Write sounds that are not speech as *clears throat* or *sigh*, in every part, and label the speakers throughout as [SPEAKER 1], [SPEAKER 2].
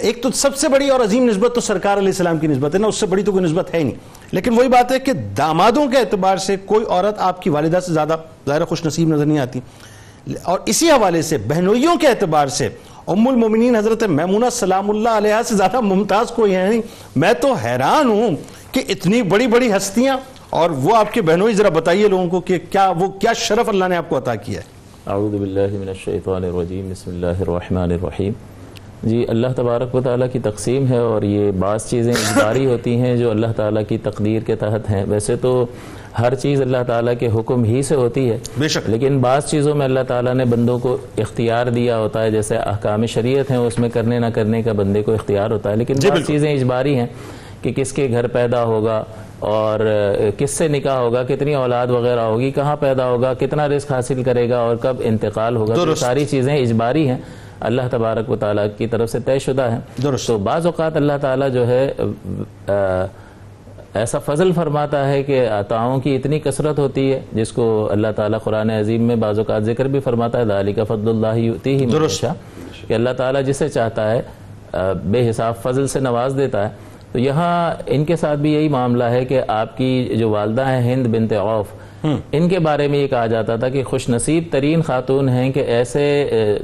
[SPEAKER 1] ایک تو سب سے بڑی اور عظیم نسبت تو سرکار علیہ السلام کی نسبت ہے نا اس سے بڑی تو کوئی نسبت ہے نہیں۔ لیکن وہی بات ہے کہ دامادوں کے اعتبار سے کوئی عورت آپ کی والدہ سے زیادہ ظاہر خوش نصیب نظر نہیں آتی۔ اور اسی حوالے سے بہنوئیوں کے اعتبار سے ام المومنین حضرت میمونہ سلام اللہ علیہ سے زیادہ ممتاز کوئی ہے نہیں۔ میں تو حیران ہوں کہ اتنی بڑی بڑی ہستیاں، اور وہ آپ کے بہنوئی ذرا بتائیے لوگوں کو کہ کیا وہ کیا شرف اللہ نے آپ کو عطا کیا ہے؟
[SPEAKER 2] اعوذ باللہ من الشیطان الرجیم، بسم اللہ الرحمن الرحیم۔ جی اللہ تبارک و تعالیٰ کی تقسیم ہے اور یہ بعض چیزیں اجباری ہوتی ہیں جو اللہ تعالیٰ کی تقدیر کے تحت ہیں۔ ویسے تو ہر چیز اللہ تعالیٰ کے حکم ہی سے ہوتی ہے۔
[SPEAKER 3] بے شک۔
[SPEAKER 2] لیکن بعض چیزوں میں اللہ تعالیٰ نے بندوں کو اختیار دیا ہوتا ہے جیسے احکام شریعت ہیں اس میں کرنے نہ کرنے کا بندے کو اختیار ہوتا ہے۔ لیکن بعض چیزیں اجباری ہیں کہ کس کے گھر پیدا ہوگا اور کس سے نکاح ہوگا کتنی اولاد وغیرہ ہوگی کہاں پیدا ہوگا کتنا رزق حاصل کرے گا اور کب انتقال ہوگا۔ تو ساری چیزیں اجباری ہیں۔ اللہ تبارک و تعالیٰ کی طرف سے طے شدہ ہیں۔
[SPEAKER 3] درست۔
[SPEAKER 2] تو بعض اوقات اللہ تعالیٰ جو ہے ایسا فضل فرماتا ہے کہ عطاؤں کی اتنی کثرت ہوتی ہے جس کو اللہ تعالیٰ قرآن عظیم میں بعض اوقات ذکر بھی فرماتا ہے۔ دالی کا فضل اللہ یؤتی ہی درست۔ کہ اللہ تعالیٰ جسے چاہتا ہے بے حساب فضل سے نواز دیتا ہے۔ تو یہاں ان کے ساتھ بھی یہی معاملہ ہے کہ آپ کی جو والدہ ہیں ہند بنت عوف ان کے بارے میں یہ کہا جاتا تھا کہ خوش نصیب ترین خاتون ہیں کہ ایسے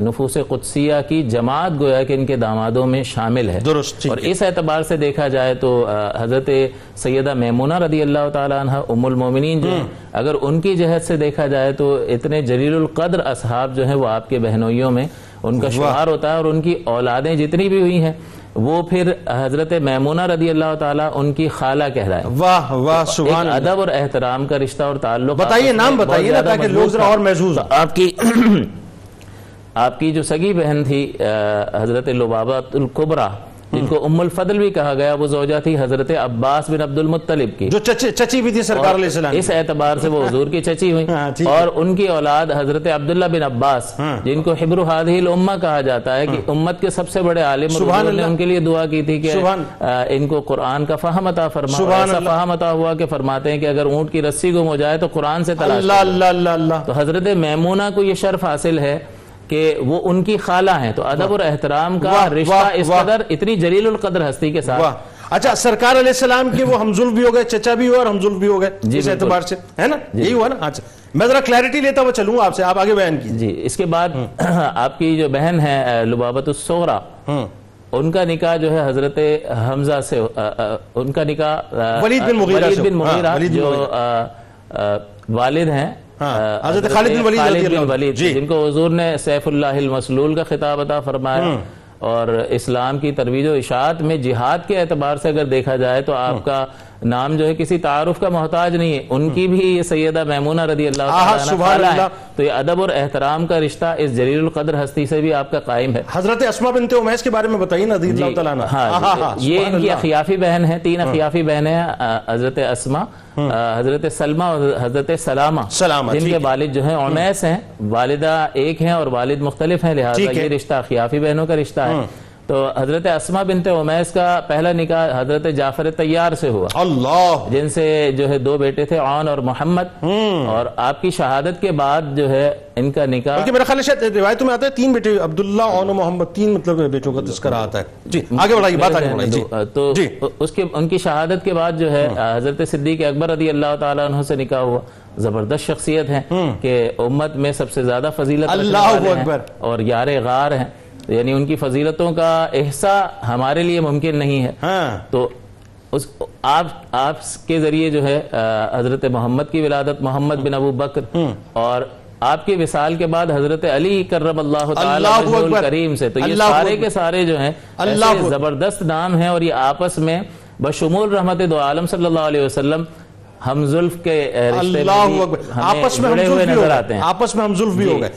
[SPEAKER 2] نفوس قدسیہ کی جماعت گویا کہ ان کے دامادوں میں شامل ہے۔
[SPEAKER 3] درست
[SPEAKER 2] اور اس اعتبار سے دیکھا جائے تو حضرت سیدہ میمونہ رضی اللہ تعالیٰ عنہ ام المومنین جو ہیں اگر ان کی جہت سے دیکھا جائے تو اتنے جلیل القدر اصحاب جو ہیں وہ آپ کے بہنوئیوں میں ان کا شمار ہوتا ہے اور ان کی اولادیں جتنی بھی ہوئی ہیں وہ پھر حضرت میمونہ رضی اللہ تعالیٰ ان کی خالہ کہلائے
[SPEAKER 3] واہ واہ سبحان
[SPEAKER 2] ادب اور احترام کا رشتہ اور تعلق
[SPEAKER 3] بتائیے نام بتائیے نا تاکہ لوگ ذرا اور محسوس
[SPEAKER 2] آپ کی *clears throat* آپ کی جو سگی بہن تھی حضرت لبابت القبرہ جن کو ام الفضل بھی کہا گیا وہ زوجہ تھی حضرت عباس بن عبد المطلب کی۔
[SPEAKER 3] جو چچی بھی تھی سرکار علیہ السلام
[SPEAKER 2] اس اعتبار سے وہ حضور کی چچی ہوئی۔ *laughs* اور ان کی اولاد حضرت عبداللہ بن عباس جن کو حبر حادی الامہ کہا جاتا ہے کہ امت کے سب سے بڑے عالم حضور نے ان کے لیے دعا کی تھی کہ ان کو قرآن کا فہم عطا فرما ایسا فہم عطا ہوا کہ فرماتے ہیں کہ اگر اونٹ کی رسی گم ہو جائے تو قرآن سے تلاش تو حضرت میمونہ کو یہ شرف حاصل ہے کہ وہ ان کی خالہ ہیں۔ تو ادب اور احترام کا رشتہ اس قدر اتنی جلیل القدر ہستی کے ساتھ۔
[SPEAKER 3] اچھا سرکار علیہ السلام کی وہ ہمزل بھی ہو گئے چچا بھی ہو اور ہمزل بھی ہو گئے۔
[SPEAKER 2] جی
[SPEAKER 3] اس اعتبار سے ہے نا؟ یہی ہوا نا؟ اچھا۔ میں ذرا کلیرٹی لیتا ہوا چلوں آپ سے آپ آگے بیان کی
[SPEAKER 2] جی اس کے بعد *clears throat* آپ کی جو بہن ہے لبابت السغرہ ان کا نکاح جو ہے حضرت حمزہ سے ان کا نکاح
[SPEAKER 3] ولید بن
[SPEAKER 2] مغیرہ جو والد ہیں۔
[SPEAKER 3] حضرت خالد بن ولید
[SPEAKER 2] خالد بن ولید جن کو حضور نے سیف اللہ المسلول کا خطاب عطا فرمایا۔ اور اسلام کی ترویج و اشاعت میں جہاد کے اعتبار سے اگر دیکھا جائے تو آپ کا نام جو ہے کسی تعارف کا محتاج نہیں ہے۔ ان کی بھی یہ سیدہ میمونہ رضی اللہ تعالیٰ ہے۔ تو یہ ادب اور احترام کا رشتہ اس جلیل القدر ہستی سے بھی آپ کا قائم ہے۔
[SPEAKER 3] حضرت اسما بنت امیس کے بارے میں بتائیے نا رضی اللہ تعالیٰ
[SPEAKER 2] ہاں یہ ان کی اخیافی بہن ہے تین اخیافی بہنیں ہیں حضرت اسما حضرت سلمہ اور حضرت سلامہ۔ جن کے والد جو ہیں امیس ہیں والدہ ایک ہیں اور والد مختلف ہیں لہٰذا یہ رشتہ اخیافی بہنوں کا رشتہ ہے۔ تو حضرت اسما بنت امیس کا پہلا نکاح حضرت جعفر تیار سے ہوا۔
[SPEAKER 3] اللہ۔
[SPEAKER 2] جن سے جو ہے دو بیٹے تھے عون اور محمد۔ اور آپ کی شہادت کے بعد جو ہے ان کا نکاح۔
[SPEAKER 3] میرا خیال ہے روایتوں میں آتا ہے تین بیٹے عبداللہ عون و محمد تین مطلب بیٹوں کا تذکرہ آتا ہے۔ جی آگے بڑھائیے بات آگے بڑھائیے۔
[SPEAKER 2] تو اس کے ان کی شہادت کے بعد جو ہے حضرت صدیق اکبر رضی اللہ تعالیٰ عنہ سے نکاح ہوا۔ زبردست شخصیت ہیں کہ امت میں سب سے زیادہ فضیلت
[SPEAKER 3] اللہ اکبر۔
[SPEAKER 2] اور یار غار ہیں۔ یعنی ان کی فضیلتوں کا احسا ہمارے لیے ممکن نہیں ہے۔ تو اس آپ آپ کے ذریعے جو ہے حضرت محمد کی ولادت محمد بن ابو بکر۔ اور آپ کے وصال کے بعد حضرت علی کرم اللہ تعالی کریم سے۔ تو یہ سارے کے سارے جو ہیں زبردست نام ہیں اور یہ آپس میں بشمول رحمت دو عالم صلی اللہ علیہ وسلم ہم ظلف کے رشتے میں
[SPEAKER 3] آپس میں ہم ظلف بھی ہو گئے۔